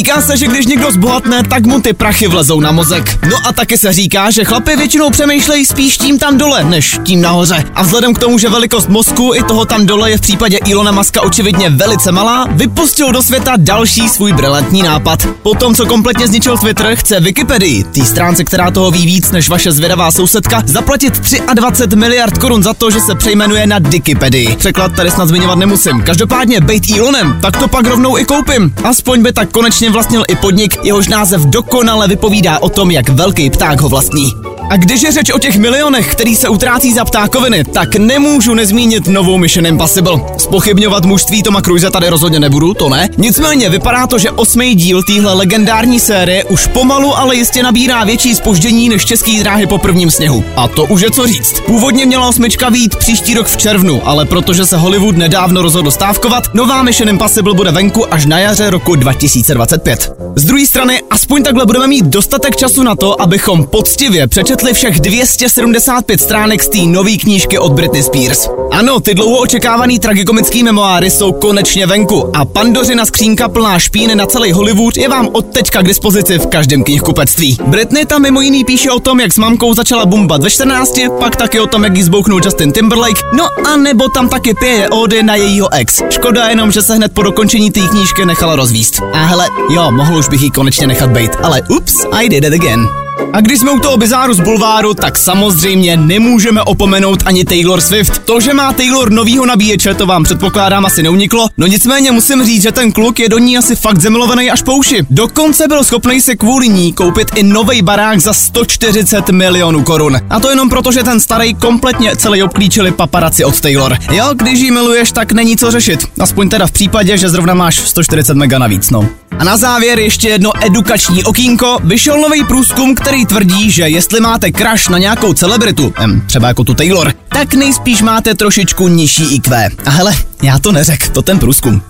Říká se, že když někdo zbohatne, tak mu ty prachy vlezou na mozek. No a taky se říká, že chlapy většinou přemýšlejí spíš tím tam dole, než tím nahoře. A vzhledem k tomu, že velikost mozku i toho tam dole je v případě Ilona Maska očividně velice malá, vypustil do světa další svůj brilantní nápad. Potom, co kompletně zničil Twitter, chce Wikipedii, té stránce, která toho ví víc než vaše zvědavá sousedka, zaplatit 23 miliard korun za to, že se přejmenuje na Dikipedii. Překlad tady snad zmiňovat nemusím. Každopádně bejt Elonem, tak to pak rovnou i koupím. Aspoň by tak konečně vlastnil i podnik, jehož název dokonale vypovídá o tom, jak velký pták ho vlastní. A když je řeč o těch milionech, který se utrácí za ptákoviny, tak nemůžu nezmínit novou Mission Impossible. Spochybňovat mužství Toma Cruise tady rozhodně nebudu, to ne. Nicméně vypadá to, že osmý díl téhle legendární série už pomalu, ale jistě nabírá větší spoždění než český dráhy po prvním sněhu. A to už je co říct. Původně měla osmička vít příští rok v červnu, ale protože se Hollywood nedávno rozhodl stávkovat, nová Mission Impossible bude venku až na jaře roku 2025. Z druhé strany, aspoň takhle budeme mít dostatek času na to, abychom poctivě přečetli všech 275 stránek z té nové knížky od Britney Spears. Ano, ty dlouho očekávaný tragikomický memoáry jsou konečně venku a pandořina skřínka plná špíny na celý Hollywood je vám od teďka k dispozici v každém knihkupectví. Britney tam mimo jiný píše o tom, jak s mamkou začala bumbat ve 14, pak taky o tom, jak jí zbouchnul Justin Timberlake, no a nebo tam taky pěje ody na jejího ex. Škoda jenom, že se hned po dokončení té knížky nechala rozvíst. A hele, jo, mohl už bych ji konečně nechat bejt, ale ups, I did it again. A když jsme u toho bizáru z bulváru, tak samozřejmě nemůžeme opomenout ani Taylor Swift. To, že má Taylor novýho nabíječe, to vám předpokládám asi neuniklo. No nicméně musím říct, že ten kluk je do ní asi fakt zemilovaný až po uši. Dokonce byl schopný si kvůli ní koupit i nový barák za 140 milionů korun. A to jenom proto, že ten starý kompletně celý obklíčili paparaci od Taylor. Jo, když ji miluješ, tak není co řešit. Aspoň teda v případě, že zrovna máš 140 mega navíc, no. A na závěr ještě jedno edukační okýnko. Vyšel nový průzkum, který tvrdí, že jestli máte crush na nějakou celebritu, em, třeba jako tu Taylor, tak nejspíš máte trošičku nižší IQ. A hele, já to neřek, to ten průzkum.